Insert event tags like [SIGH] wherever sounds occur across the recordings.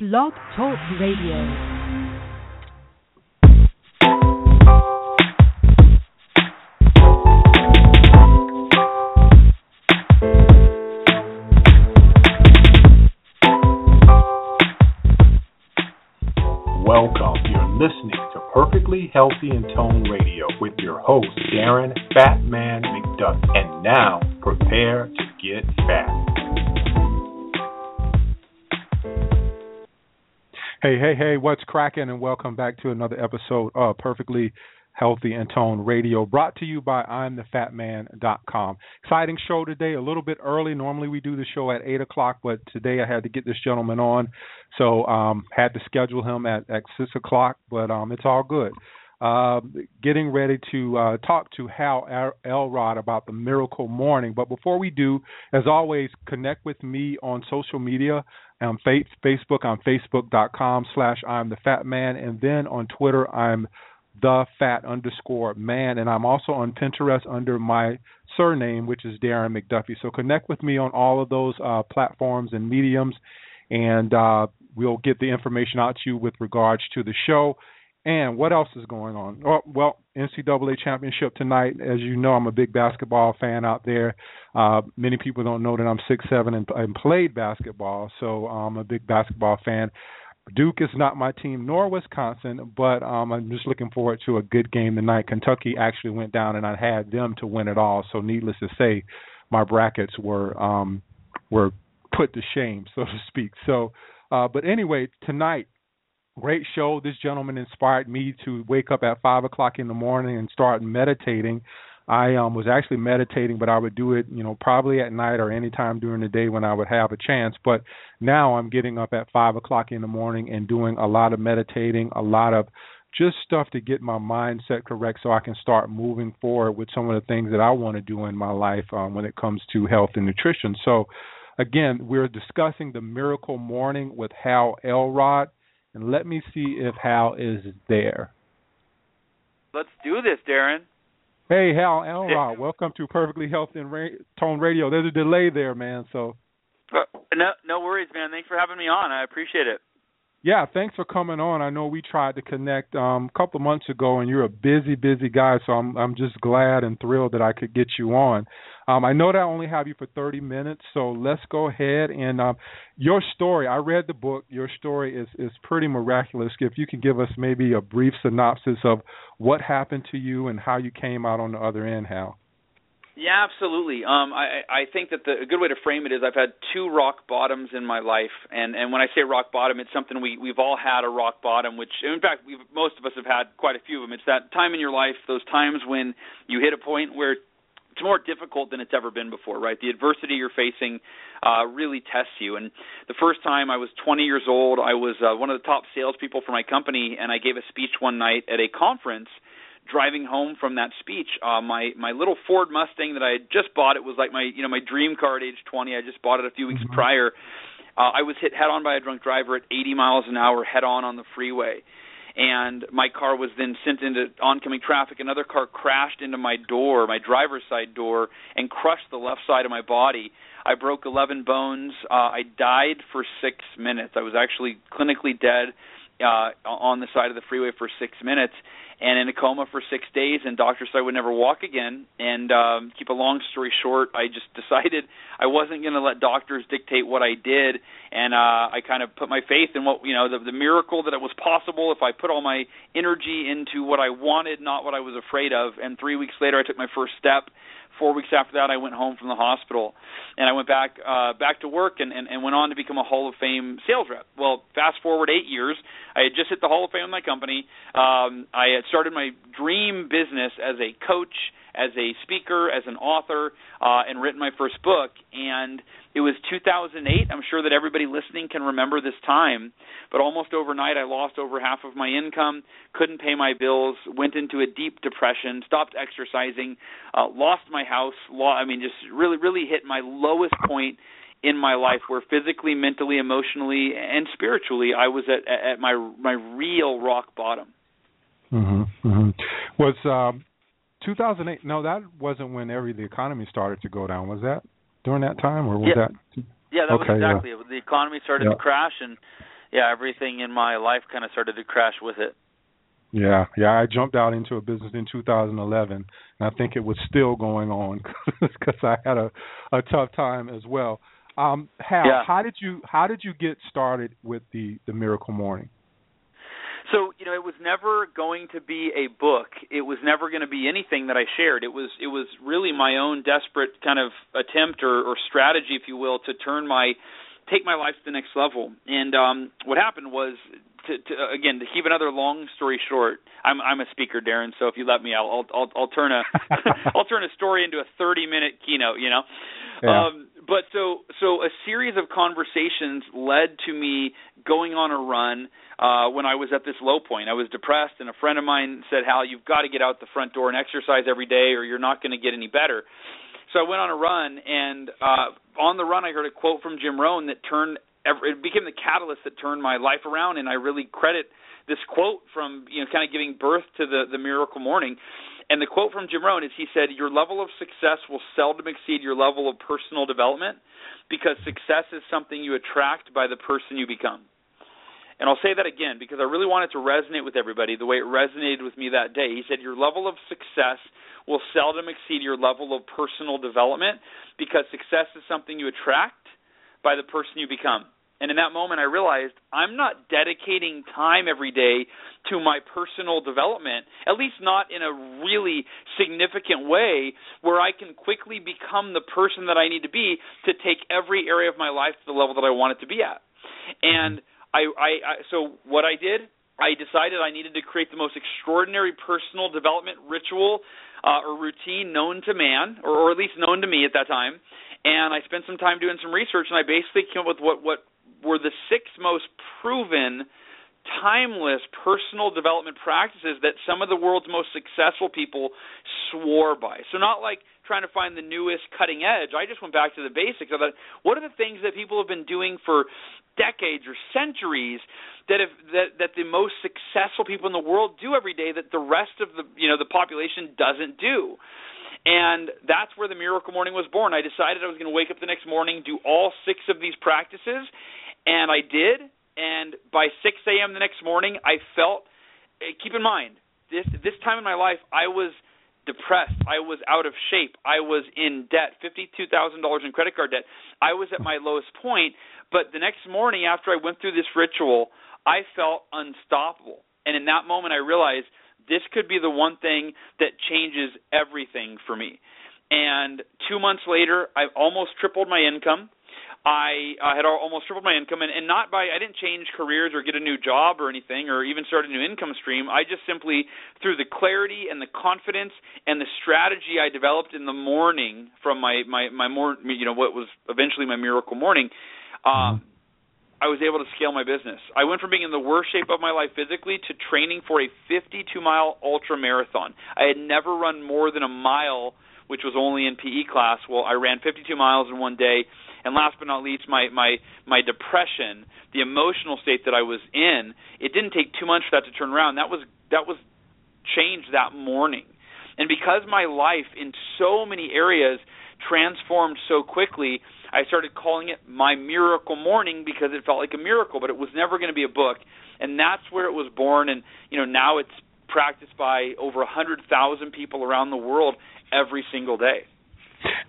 Blog Talk Radio. Welcome. You're listening to Perfectly Healthy and Tone Radio with your host, Darren Fatman McDuck. And now, Hey, hey, hey, what's cracking? And welcome back to another episode of Perfectly Healthy and Tone Radio, brought to you by I'mTheFatMan.com. Exciting show today, a little bit early. Normally we do the show at 8 o'clock, but today I had to get this gentleman on, so um, had to schedule him at, at 6 o'clock, but um, it's all good. Uh, getting ready to uh, talk to Hal Elrod about the miracle morning. But before we do, as always, connect with me on social media. On Facebook, on facebook.com slash I'm the fat man. And then on Twitter, I'm the fat underscore man. And I'm also on Pinterest under my surname, which is Darren McDuffie. So connect with me on all of those uh, platforms and mediums. And uh, we'll get the information out to you with regards to the show and what else is going on? Oh, well, NCAA championship tonight. As you know, I'm a big basketball fan out there. Uh, many people don't know that I'm six seven and, and played basketball, so I'm a big basketball fan. Duke is not my team, nor Wisconsin, but um, I'm just looking forward to a good game tonight. Kentucky actually went down, and I had them to win it all. So, needless to say, my brackets were um, were put to shame, so to speak. So, uh, but anyway, tonight great show. This gentleman inspired me to wake up at five o'clock in the morning and start meditating. I um, was actually meditating, but I would do it, you know, probably at night or any time during the day when I would have a chance. But now I'm getting up at five o'clock in the morning and doing a lot of meditating, a lot of just stuff to get my mindset correct so I can start moving forward with some of the things that I want to do in my life um, when it comes to health and nutrition. So, again, we're discussing the miracle morning with Hal Elrod and let me see if Hal is there. Let's do this, Darren. Hey, Hal Elrod, welcome to Perfectly Healthy and Ra- Tone Radio. There's a delay there, man. So, uh, no, no worries, man. Thanks for having me on. I appreciate it. Yeah, thanks for coming on. I know we tried to connect um, a couple months ago, and you're a busy, busy guy. So I'm I'm just glad and thrilled that I could get you on. Um, I know that I only have you for 30 minutes, so let's go ahead and um, your story. I read the book. Your story is is pretty miraculous. If you can give us maybe a brief synopsis of what happened to you and how you came out on the other end, Hal. Yeah, absolutely. Um, I I think that the a good way to frame it is I've had two rock bottoms in my life, and and when I say rock bottom, it's something we we've all had a rock bottom. Which in fact, we've most of us have had quite a few of them. It's that time in your life, those times when you hit a point where it's more difficult than it's ever been before, right? The adversity you're facing uh, really tests you. And the first time I was 20 years old, I was uh, one of the top salespeople for my company, and I gave a speech one night at a conference driving home from that speech, uh, my my little Ford Mustang that I had just bought, it was like my you know my dream car at age 20. I just bought it a few weeks mm-hmm. prior. Uh, I was hit head on by a drunk driver at 80 miles an hour, head on on the freeway, and my car was then sent into oncoming traffic. Another car crashed into my door, my driver's side door, and crushed the left side of my body. I broke 11 bones. Uh, I died for six minutes. I was actually clinically dead uh, on the side of the freeway for six minutes and in a coma for six days and doctors said I would never walk again. And um keep a long story short I just [LAUGHS] decided I wasn't going to let doctors dictate what I did. And uh I kind of put my faith in what you know the the miracle that it was possible if I put all my energy into what I wanted not what I was afraid of. And 3 weeks later I took my first step four weeks after that, I went home from the hospital, and I went back uh, back to work and, and, and went on to become a Hall of Fame sales rep. Well, fast forward eight years, I had just hit the Hall of Fame with my company. Um, I had started my dream business as a coach as a speaker, as an author, uh, and written my first book. And it was 2008. I'm sure that everybody listening can remember this time. But almost overnight, I lost over half of my income, couldn't pay my bills, went into a deep depression, stopped exercising, uh, lost my house. Lo- I mean, just really, really hit my lowest point in my life where physically mentally emotionally and spiritually i was at at my my real rock bottom mhm mhm was um 2008. No, that wasn't when every the economy started to go down. Was that during that time, or was yeah. that? Yeah, that okay, was exactly yeah. it. The economy started yeah. to crash, and yeah, everything in my life kind of started to crash with it. Yeah, yeah. I jumped out into a business in 2011, and I think it was still going on [LAUGHS] because I had a a tough time as well. Um, Hal, yeah. how did you how did you get started with the the Miracle Morning? So you know, it was never going to be a book. It was never going to be anything that I shared. It was it was really my own desperate kind of attempt or, or strategy, if you will, to turn my take my life to the next level. And um, what happened was to, to again to keep another long story short, I'm I'm a speaker, Darren. So if you let me, I'll I'll I'll, turn a [LAUGHS] I'll turn a story into a 30 minute keynote. You know. Yeah. Um, but so so a series of conversations led to me going on a run uh when I was at this low point. I was depressed and a friend of mine said, "Hal, you've got to get out the front door and exercise every day or you're not going to get any better." So I went on a run and uh on the run I heard a quote from Jim Rohn that turned it became the catalyst that turned my life around and I really credit this quote from you know kind of giving birth to the the miracle morning and the quote from Jim Rohn is he said your level of success will seldom exceed your level of personal development because success is something you attract by the person you become and I'll say that again because I really want it to resonate with everybody the way it resonated with me that day. He said, Your level of success will seldom exceed your level of personal development because success is something you attract by the person you become. And in that moment, I realized I'm not dedicating time every day to my personal development, at least not in a really significant way where I can quickly become the person that I need to be to take every area of my life to the level that I want it to be at. And I, I, I so what I did, I decided I needed to create the most extraordinary personal development ritual uh, or routine known to man, or, or at least known to me at that time and I spent some time doing some research, and I basically came up with what what were the six most proven timeless personal development practices that some of the world's most successful people swore by. So not like trying to find the newest cutting edge. I just went back to the basics of it. What are the things that people have been doing for decades or centuries that have that that the most successful people in the world do every day that the rest of the you know the population doesn't do? And that's where the miracle morning was born. I decided I was going to wake up the next morning, do all six of these practices, and I did. And by 6 a.m. the next morning, I felt. Eh, keep in mind, this this time in my life, I was depressed. I was out of shape. I was in debt, fifty-two thousand dollars in credit card debt. I was at my lowest point. But the next morning, after I went through this ritual, I felt unstoppable. And in that moment, I realized this could be the one thing that changes everything for me. And two months later, I almost tripled my income. I uh, had almost tripled my income, and, and not by I didn't change careers or get a new job or anything, or even start a new income stream. I just simply, through the clarity and the confidence and the strategy I developed in the morning from my my my more you know what was eventually my miracle morning, um, I was able to scale my business. I went from being in the worst shape of my life physically to training for a 52 mile ultra marathon. I had never run more than a mile, which was only in PE class. Well, I ran 52 miles in one day. And last but not least, my my my depression, the emotional state that I was in, it didn't take too much for that to turn around. That was that was changed that morning. And because my life in so many areas transformed so quickly, I started calling it my miracle morning because it felt like a miracle, but it was never going to be a book. And that's where it was born and you know, now it's practiced by over a 100,000 people around the world every single day.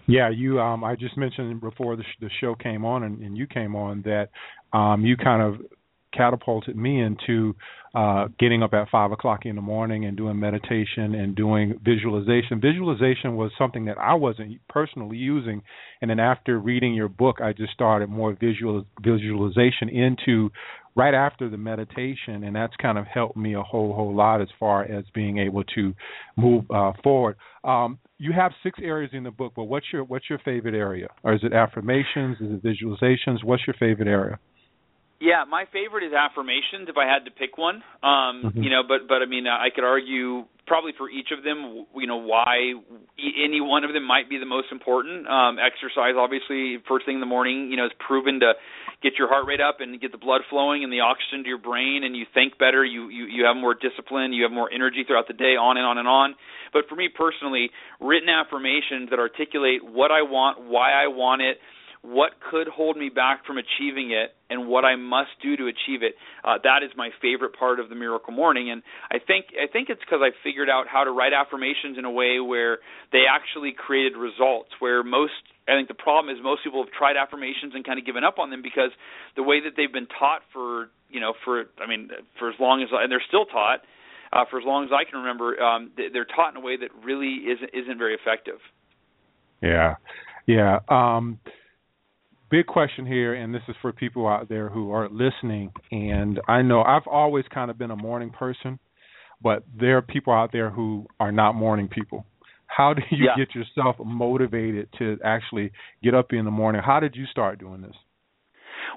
Yeah, you. Um, I just mentioned before the, sh- the show came on and, and you came on that um, you kind of catapulted me into uh, getting up at five o'clock in the morning and doing meditation and doing visualization. Visualization was something that I wasn't personally using, and then after reading your book, I just started more visual visualization into right after the meditation, and that's kind of helped me a whole whole lot as far as being able to move uh, forward. Um, you have six areas in the book, but what's your what's your favorite area? Or is it affirmations? Is it visualizations? What's your favorite area? Yeah, my favorite is affirmations. If I had to pick one, um, Mhm. you know, but but I mean, I could argue probably for each of them, you know, why any one of them might be the most important. Um, exercise, obviously, first thing in the morning, you know, is proven to get your heart rate up and get the blood flowing and the oxygen to your brain, and you think better. You you you have more discipline. You have more energy throughout the day. On and on and on. But for me personally, written affirmations that articulate what I want, why I want it what could hold me back from achieving it and what I must do to achieve it. Uh, that is my favorite part of the Miracle Morning, and I think I think it's because I figured out how to write affirmations in a way where they actually created results. Where most I think the problem is most people have tried affirmations and kind of given up on them because the way that they've been taught for you know for I mean for as long as and they're still taught uh, for as long as I can remember um, they're taught in a way that really isn't isn't very effective. Yeah, yeah. Um, big question here, and this is for people out there who are listening. And I know I've always kind of been a morning person, but there are people out there who are not morning people. How do you yeah. get yourself motivated to actually get up in the morning? How did you start doing this?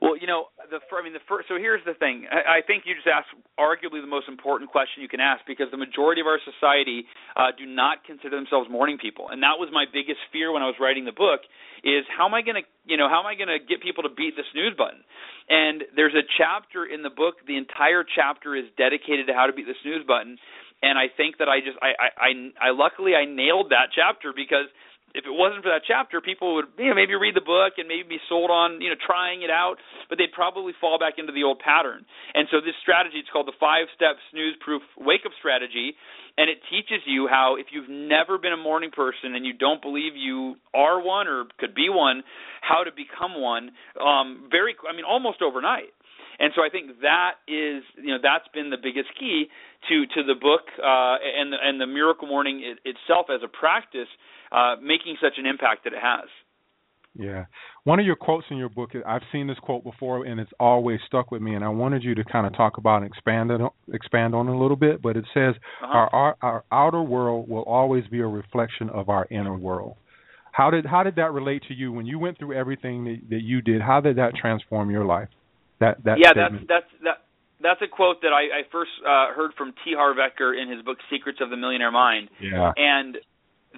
Well, you know, the I mean the first. So here's the thing. I, I think you just asked arguably the most important question you can ask because the majority of our society uh, do not consider themselves morning people, and that was my biggest fear when I was writing the book. Is how am I going to, you know, how am I going to get people to beat the snooze button? And there's a chapter in the book. The entire chapter is dedicated to how to beat the snooze button, and I think that I just I I I, I luckily I nailed that chapter because if it wasn't for that chapter, people would you know, maybe read the book and maybe be sold on you know trying it out, but they'd probably fall back into the old pattern. And so this strategy, it's called the five step snooze proof wake up strategy, and it teaches you how if you've never been a morning person and you don't believe you are one or could be one, how to become one. Um, very, I mean, almost overnight. And so I think that is, you know, that's been the biggest key to to the book uh, and the, and the Miracle Morning it, itself as a practice uh, making such an impact that it has. Yeah. One of your quotes in your book, I've seen this quote before and it's always stuck with me and I wanted you to kind of talk about and expand it expand on it a little bit, but it says uh-huh. our, our our outer world will always be a reflection of our inner world. How did how did that relate to you when you went through everything that, that you did? How did that transform your life? That that Yeah, statement? that's that's that that's a quote that I, I first uh, heard from T. Harv Eker in his book Secrets of the Millionaire Mind. Yeah. And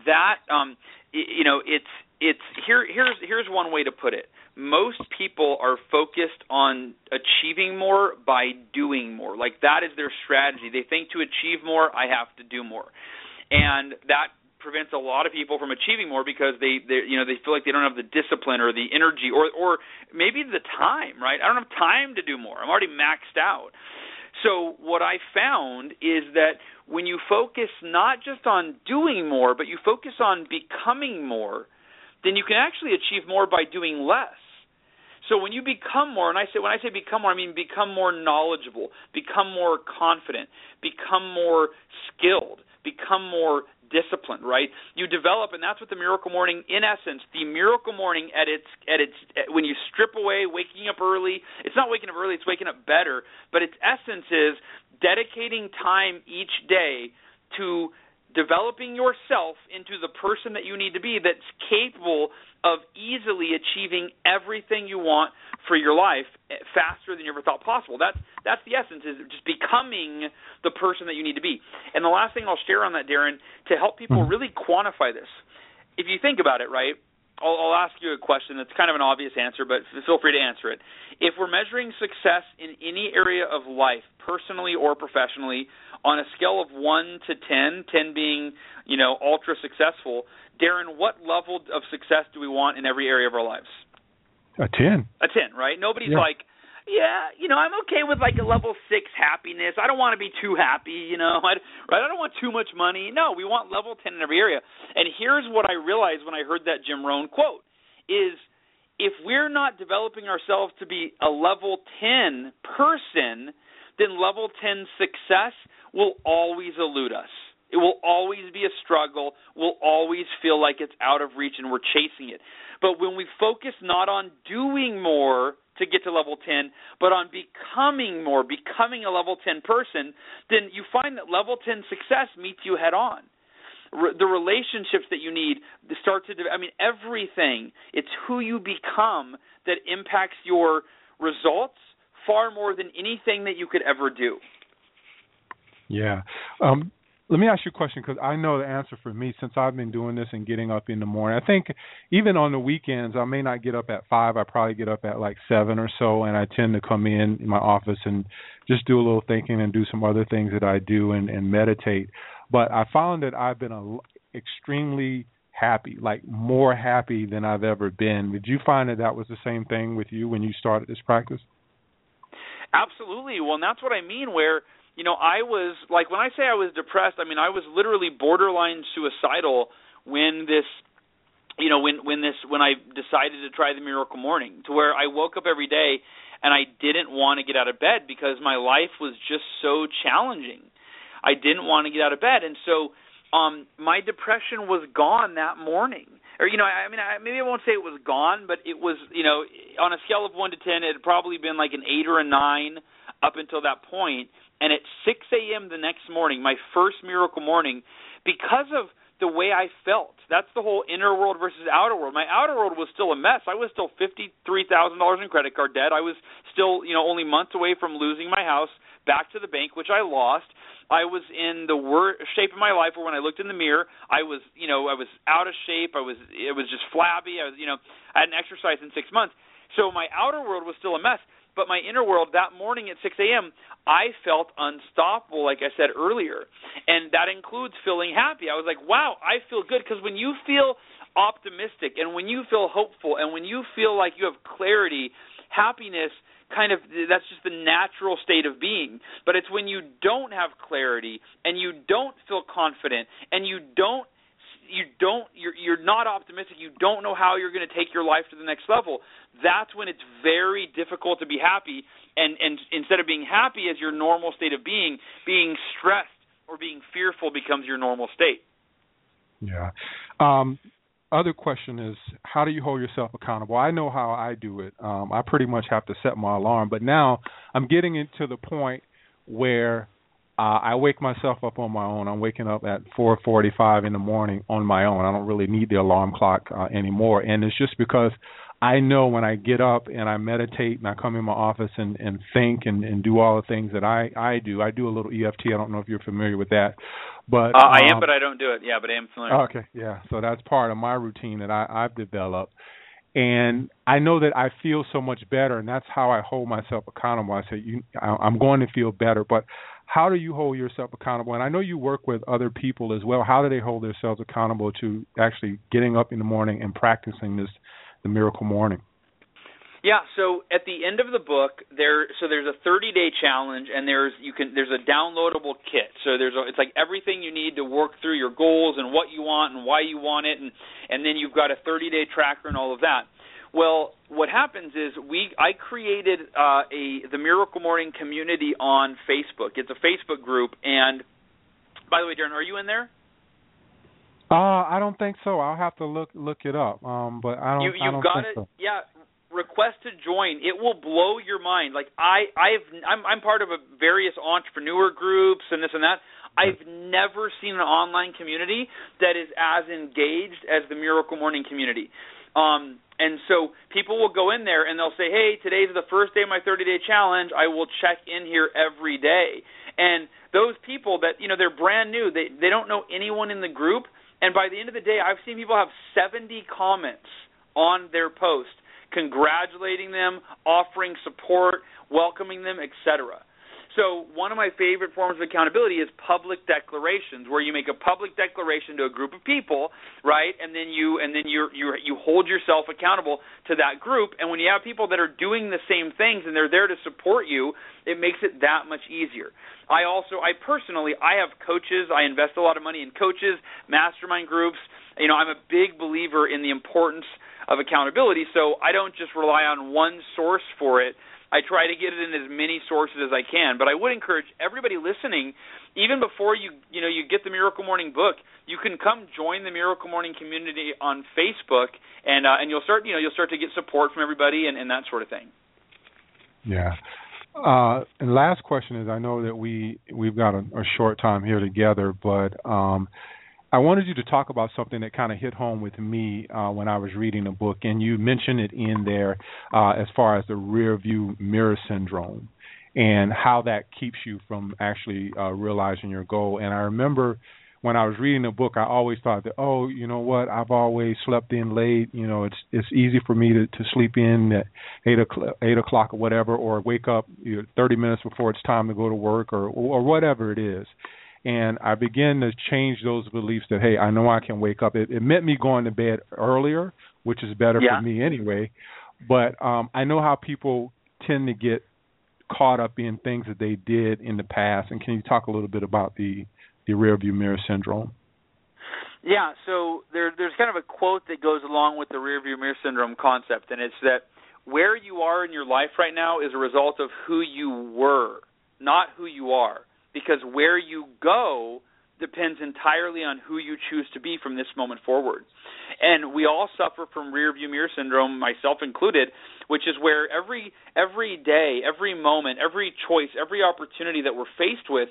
that um you know it's it's here here's here's one way to put it most people are focused on achieving more by doing more like that is their strategy they think to achieve more i have to do more and that prevents a lot of people from achieving more because they they you know they feel like they don't have the discipline or the energy or or maybe the time right? I don't have time to do more. I'm already maxed out. So what I found is that when you focus not just on doing more, but you focus on becoming more, then you can actually achieve more by doing less. So when you become more, and I say when I say become more, I mean become more knowledgeable, become more confident, become more skilled, become more disciplined, right? You develop, and that's what the miracle morning, in essence, the miracle morning at its at its when you strip away waking up early. It's not waking up early; it's waking up better. But its essence is dedicating time each day to developing yourself into the person that you need to be that's capable of easily achieving everything you want for your life faster than you ever thought possible. That's that's the essence is just becoming the person that you need to be. And the last thing I'll share on that, Darren, to help people mm-hmm. really quantify this. If you think about it, right? I'll, I'll ask you a question that's kind of an obvious answer, but feel free to answer it. If we're measuring success in any area of life, personally or professionally, on a scale of one to ten, ten being you know ultra successful, Darren, what level of success do we want in every area of our lives? A ten. A ten, right? Nobody's yeah. like yeah, you know, I'm okay with like a level six happiness. I don't want to be too happy, you know. [LAUGHS] I, right? I don't want too much money. No, we want level ten in every area. And here's what I realized when I heard that Jim Rohn quote: is if we're not developing ourselves to be a level ten person, then level ten success will always elude us. It will always be a struggle. We'll always feel like it's out of reach and we're chasing it. But when we focus not on doing more to get to level 10, but on becoming more, becoming a level 10 person, then you find that level 10 success meets you head on. Re- the relationships that you need start to, de- I mean, everything. It's who you become that impacts your results far more than anything that you could ever do. Yeah. Um, let me ask you a question because I know the answer for me since I've been doing this and getting up in the morning. I think even on the weekends, I may not get up at five. I probably get up at like seven or so, and I tend to come in, my office and just do a little thinking and do some other things that I do and, and meditate. But I found that I've been a, extremely happy, like more happy than I've ever been. Did you find that that was the same thing with you when you started this practice? Absolutely. Well, and that's what I mean. Where you know I was like when I say I was depressed, I mean I was literally borderline suicidal when this you know when when this when I decided to try the miracle morning to where I woke up every day and I didn't want to get out of bed because my life was just so challenging. I didn't want to get out of bed and so um my depression was gone that morning. Or you know, I mean, I, maybe I won't say it was gone, but it was, you know, on a scale of one to ten, it had probably been like an eight or a nine up until that point. And at 6 a.m. the next morning, my first miracle morning, because of the way I felt. That's the whole inner world versus outer world. My outer world was still a mess. I was still fifty three thousand dollars in credit card debt. I was still, you know, only months away from losing my house back to the bank, which I lost. I was in the worst shape of my life where when I looked in the mirror, I was, you know, I was out of shape. I was it was just flabby. I was, you know, I hadn't exercised in 6 months. So my outer world was still a mess but my inner world that morning at 6 a.m. I felt unstoppable, like I said earlier, and that includes feeling happy. I was like, wow, I feel good because when you feel optimistic and when you feel hopeful and when you feel like you have clarity, happiness kind of that's just the natural state of being. But it's when you don't have clarity and you don't feel confident and you don't you don't you're you're not optimistic you don't know how you're going to take your life to the next level that's when it's very difficult to be happy. And and instead of being happy as your normal state of being being stressed or being fearful becomes your normal state. Yeah. Um other question is how do you hold yourself accountable i know how i do it um i pretty much have to set my alarm but now i'm getting into the point where uh, I wake myself up on my own. I'm waking up at 4:45 in the morning on my own. I don't really need the alarm clock uh, anymore, and it's just because I know when I get up and I meditate and I come in my office and and think and and do all the things that I I do. I do a little EFT. I don't know if you're familiar with that, but uh, I am, um, but I don't do it. Yeah, but I am familiar. Okay, yeah. So that's part of my routine that I I've developed and I know that I feel so much better, and that's how I hold myself accountable. I say, you, I'm going to feel better, but how do you hold yourself accountable? And I know you work with other people as well. How do they hold themselves accountable to actually getting up in the morning and practicing this, the miracle morning? Yeah, so at the end of the book, there so there's a 30-day challenge, and there's you can there's a downloadable kit. So there's a, it's like everything you need to work through your goals and what you want and why you want it, and and then you've got a 30-day tracker and all of that. Well, what happens is we I created uh, a the Miracle Morning community on Facebook. It's a Facebook group, and by the way, Darren, are you in there? Uh, I don't think so. I'll have to look look it up. Um, but I don't. You you got it. So. Yeah. Request to join. It will blow your mind. Like I, I've, I'm, I'm part of a various entrepreneur groups and this and that. I've never seen an online community that is as engaged as the Miracle Morning community. Um, and so people will go in there and they'll say, "Hey, today's the first day of my 30-day challenge. I will check in here every day." And those people that you know they're brand new, they they don't know anyone in the group, and by the end of the day, I've seen people have 70 comments on their post congratulating them, offering support, welcoming them, etc. So one of my favorite forms of accountability is public declarations, where you make a public declaration to a group of people, right? And then you and then you you you hold yourself accountable to that group. And when you have people that are doing the same things and they're there to support you, it makes it that much easier. I also I personally I have coaches. I invest a lot of money in coaches, mastermind groups. You know, I'm a big believer in the importance of accountability, so I don't just rely on one source for it. I try to get it in as many sources as I can. But I would encourage everybody listening, even before you you know you get the Miracle Morning book, you can come join the Miracle Morning community on Facebook, and uh, and you'll start you know you'll start to get support from everybody and, and that sort of thing. Yeah. Uh, and last question is, I know that we we've got a, a short time here together, but um, I wanted you to talk about something that kind of hit home with me uh, when I was reading the book, and you mentioned it in there uh, as far as the rear view mirror syndrome and how that keeps you from actually uh, realizing your goal. And I remember when I was reading the book, I always thought that, oh, you know what? I've always slept in late. You know, it's it's easy for me to to sleep in at eight o'clock, eight o'clock or whatever, or wake up you know, 30 minutes before it's time to go to work, or or whatever it is and I began to change those beliefs that hey, I know I can wake up. It, it meant me going to bed earlier, which is better yeah. for me anyway. But um I know how people tend to get caught up in things that they did in the past. And can you talk a little bit about the the rearview mirror syndrome? Yeah, so there, there's kind of a quote that goes along with the rearview mirror syndrome concept, and it's that where you are in your life right now is a result of who you were, not who you are. Because where you go depends entirely on who you choose to be from this moment forward. And we all suffer from rear view mirror syndrome, myself included, which is where every every day, every moment, every choice, every opportunity that we're faced with,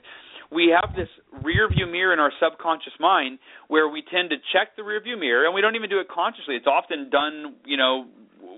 we have this rear view mirror in our subconscious mind where we tend to check the rear view mirror and we don't even do it consciously. It's often done, you know,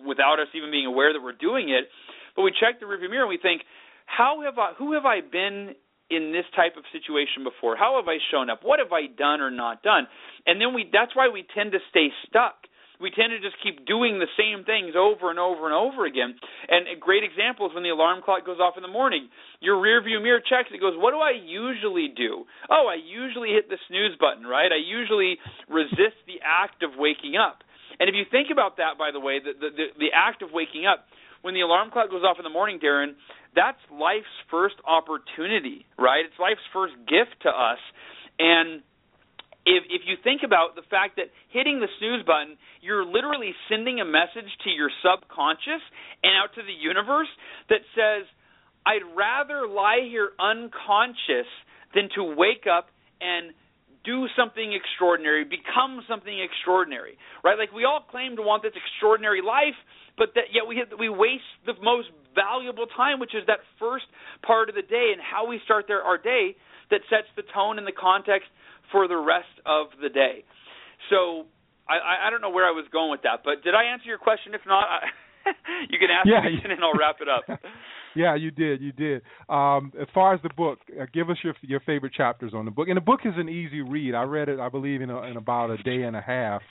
without us even being aware that we're doing it. But we check the rear view mirror and we think, how have I who have I been in this type of situation before? How have I shown up? What have I done or not done? And then we that's why we tend to stay stuck. We tend to just keep doing the same things over and over and over again. And a great example is when the alarm clock goes off in the morning. Your rear view mirror checks it goes, What do I usually do? Oh, I usually hit the snooze button, right? I usually resist the act of waking up. And if you think about that, by the way, the, the, the, the act of waking up, when the alarm clock goes off in the morning, Darren, that's life's first opportunity, right? It's life's first gift to us. And if if you think about the fact that hitting the snooze button, you're literally sending a message to your subconscious and out to the universe that says, I'd rather lie here unconscious than to wake up and do something extraordinary, become something extraordinary, right? Like we all claim to want this extraordinary life, but that yet we we waste the most valuable time, which is that first part of the day and how we start there, our day that sets the tone and the context for the rest of the day. So I, I don't know where I was going with that, but did I answer your question? If not, I, [LAUGHS] you can ask yeah, me and I'll wrap it up. [LAUGHS] Yeah, you did. You did. Um, as far as the book, uh, give us your your favorite chapters on the book. And the book is an easy read. I read it, I believe, in, a, in about a day and a half,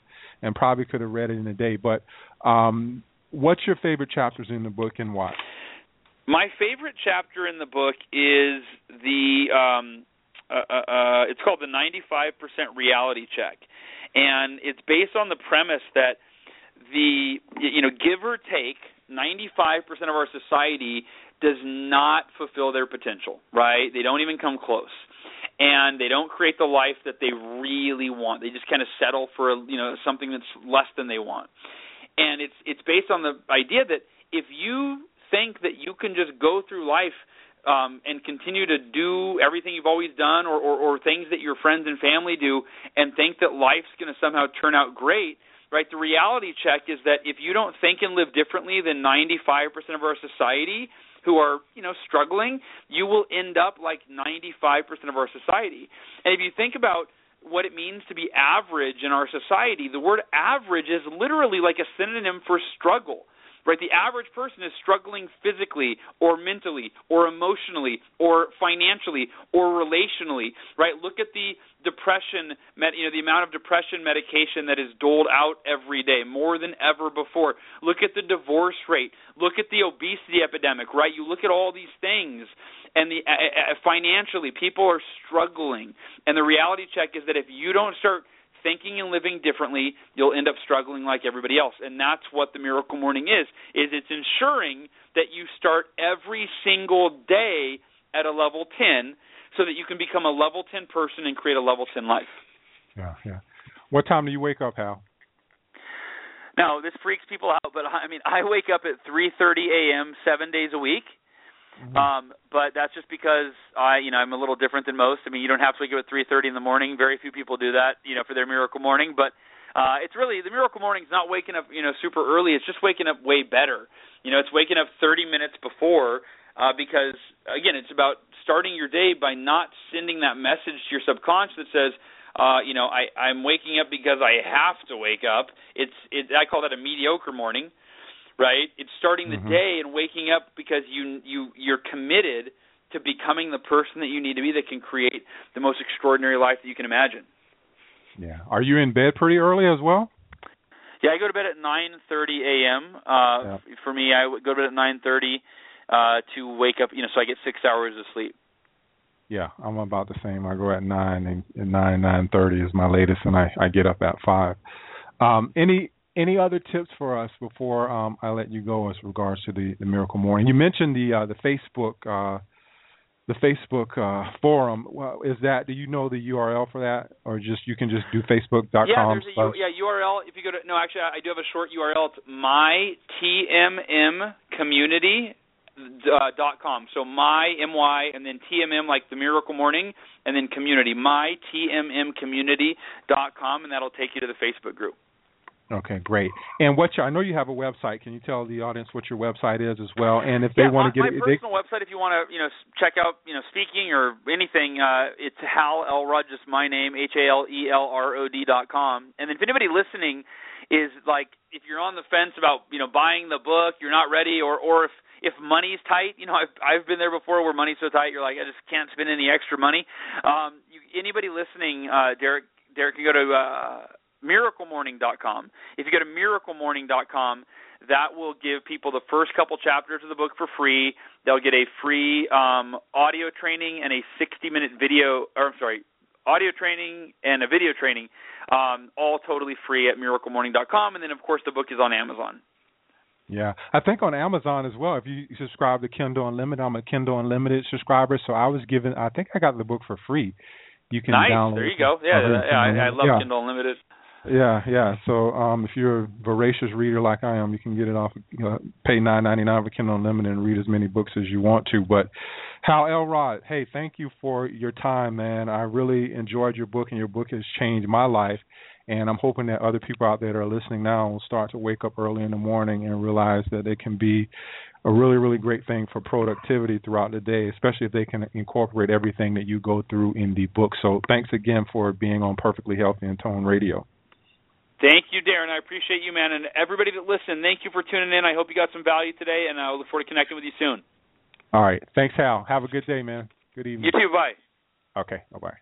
and probably could have read it in a day. But um, what's your favorite chapters in the book, and why? My favorite chapter in the book is the. Um, uh, uh, uh it's called the 95% reality check, and it's based on the premise that the you know give or take 95% of our society does not fulfill their potential, right? They don't even come close. And they don't create the life that they really want. They just kind of settle for, you know, something that's less than they want. And it's it's based on the idea that if you think that you can just go through life um, and continue to do everything you've always done or, or, or things that your friends and family do and think that life's going to somehow turn out great, right? The reality check is that if you don't think and live differently than 95% of our society, who are you know struggling, you will end up like 95% of our society. And if you think about what it means to be average in our society, the word average is literally like a synonym for struggle right? The average person is struggling physically or mentally or emotionally or financially or relationally, right? Look at the depression, you know, the amount of depression medication that is doled out every day, more than ever before. Look at the divorce rate. Look at the obesity epidemic, right? You look at all these things, and the uh, financially, people are struggling. And the reality check is that if you don't start thinking and living differently, you'll end up struggling like everybody else. And that's what the miracle morning is, is it's ensuring that you start every single day at a level 10 so that you can become a level 10 person and create a level 10 life. Yeah, yeah. What time do you wake up, Hal? Now, this freaks people out, but I mean, I wake up at 3:30 a.m. 7 days a week Mm-hmm. Um, but that's just because I, you know, I'm a little different than most. I mean, you don't have to wake up at 3:30 in the morning. Very few people do that, you know, for their miracle morning. But uh, it's really the miracle morning is not waking up, you know, super early. It's just waking up way better. You know, it's waking up 30 minutes before uh, because again, it's about starting your day by not sending that message to your subconscious that says, uh, you know, I, I'm waking up because I have to wake up. It's it, I call that a mediocre morning right? It's starting the mm-hmm. day and waking up because you you you're committed to becoming the person that you need to be that can create the most extraordinary life that you can imagine. Yeah. Are you in bed pretty early as well? Yeah, I go to bed at 9:30 a.m. Uh yeah. for me I go to bed at 9:30 uh to wake up, you know, so I get 6 hours of sleep. Yeah, I'm about the same. I go at nine and, and nine nine thirty is my latest, and I I get up at five. Um, any any other tips for us before um, I let you go as regards to the, the Miracle Morning? You mentioned the uh, the Facebook uh, the Facebook uh, forum. Well, is that do you know the URL for that, or just you can just do Facebook.com? Yeah, there's a yeah URL. If you go to no, actually, I do have a short URL. It's my TMM community uh, dot com. So my my and then TMM like the Miracle Morning and then community my TMM community dot com and that'll take you to the Facebook group. Okay, great. And what your, I know you have a website. Can you tell the audience what your website is as well? And if yeah, they want to get my personal they, website, if you want to, you know, check out, you know, speaking or anything, uh, it's Hal Elrod, just my name, H A L E L R O D dot com. And if anybody listening is like, if you're on the fence about, you know, buying the book, you're not ready, or or if if money's tight, you know, I've I've been there before where money's so tight, you're like, I just can't spend any extra money. Um, you, anybody listening, uh, Derek, Derek can go to. Uh, miraclemorning.com. If you go to miraclemorning.com, that will give people the first couple chapters of the book for free. They'll get a free um, audio training and a 60-minute video, or I'm sorry, audio training and a video training, um, all totally free at miraclemorning.com. And then, of course, the book is on Amazon. Yeah, I think on Amazon as well. If you subscribe to Kindle Unlimited, I'm a Kindle Unlimited subscriber, so I was given. I think I got the book for free. You can nice. download. There you go. Yeah, yeah I, I love yeah. Kindle Unlimited. Yeah, yeah. So um, if you're a voracious reader like I am, you can get it off. You know, pay nine ninety nine for Kindle Unlimited and read as many books as you want to. But Hal Elrod, hey, thank you for your time, man. I really enjoyed your book, and your book has changed my life. And I'm hoping that other people out there that are listening now will start to wake up early in the morning and realize that it can be a really, really great thing for productivity throughout the day, especially if they can incorporate everything that you go through in the book. So thanks again for being on Perfectly Healthy and Tone Radio. Thank you, Darren. I appreciate you, man. And everybody that listened, thank you for tuning in. I hope you got some value today, and I look forward to connecting with you soon. All right. Thanks, Hal. Have a good day, man. Good evening. You too. Bye. Okay. Bye bye.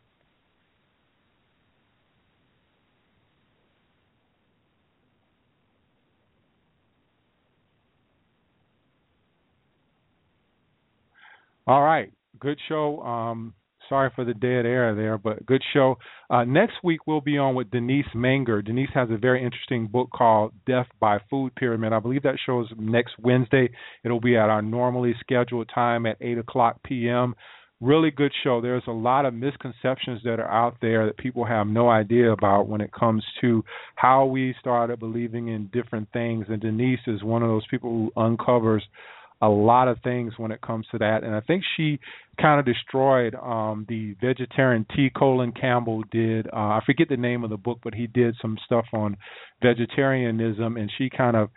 All right. Good show. Um, Sorry for the dead air there, but good show. Uh, next week we'll be on with Denise Minger. Denise has a very interesting book called Death by Food Pyramid. I believe that shows next Wednesday. It'll be at our normally scheduled time at eight o'clock p.m. Really good show. There's a lot of misconceptions that are out there that people have no idea about when it comes to how we started believing in different things. And Denise is one of those people who uncovers a lot of things when it comes to that. And I think she kind of destroyed um, the vegetarian T. Colin Campbell did. Uh, I forget the name of the book, but he did some stuff on vegetarianism, and she kind of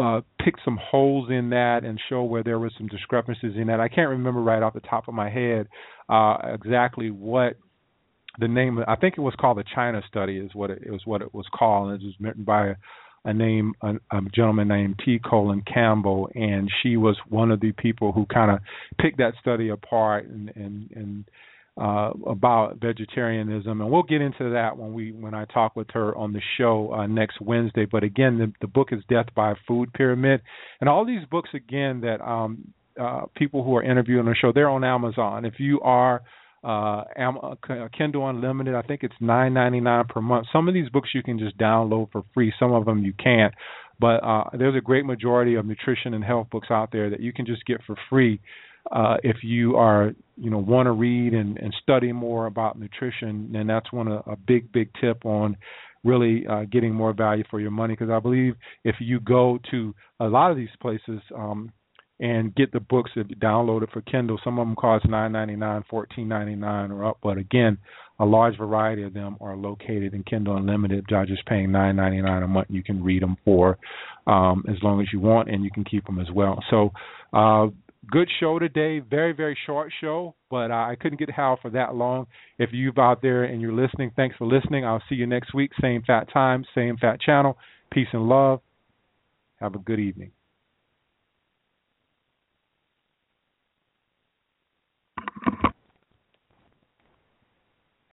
uh, pick some holes in that and show where there were some discrepancies in that. I can't remember right off the top of my head uh, exactly what the name. I think it was called the China Study, is what it, it was. What it was called, and it was written by a name a, a gentleman named T. Colin Campbell, and she was one of the people who kind of picked that study apart and and and uh, about vegetarianism, and we'll get into that when we when I talk with her on the show uh, next Wednesday. But again, the, the book is Death by Food Pyramid, and all these books again that um, uh, people who are interviewing the show they're on Amazon. If you are uh, uh Kindle Unlimited. I think it's nine ninety nine per month. Some of these books you can just download for free. Some of them you can't. But uh, there's a great majority of nutrition and health books out there that you can just get for free uh, if you are you know want to read and, and study more about nutrition. And that's one a, a big big tip on really uh, getting more value for your money because I believe if you go to a lot of these places. Um, and get the books that you downloaded for Kindle. Some of them cost nine ninety nine, fourteen ninety nine, or up. But again, a large variety of them are located in Kindle Unlimited. By just paying nine ninety nine a month, you can read them for um, as long as you want, and you can keep them as well. So, uh, good show today. Very very short show, but I couldn't get Hal for that long. If you've out there and you're listening, thanks for listening. I'll see you next week. Same fat time, same fat channel. Peace and love. Have a good evening.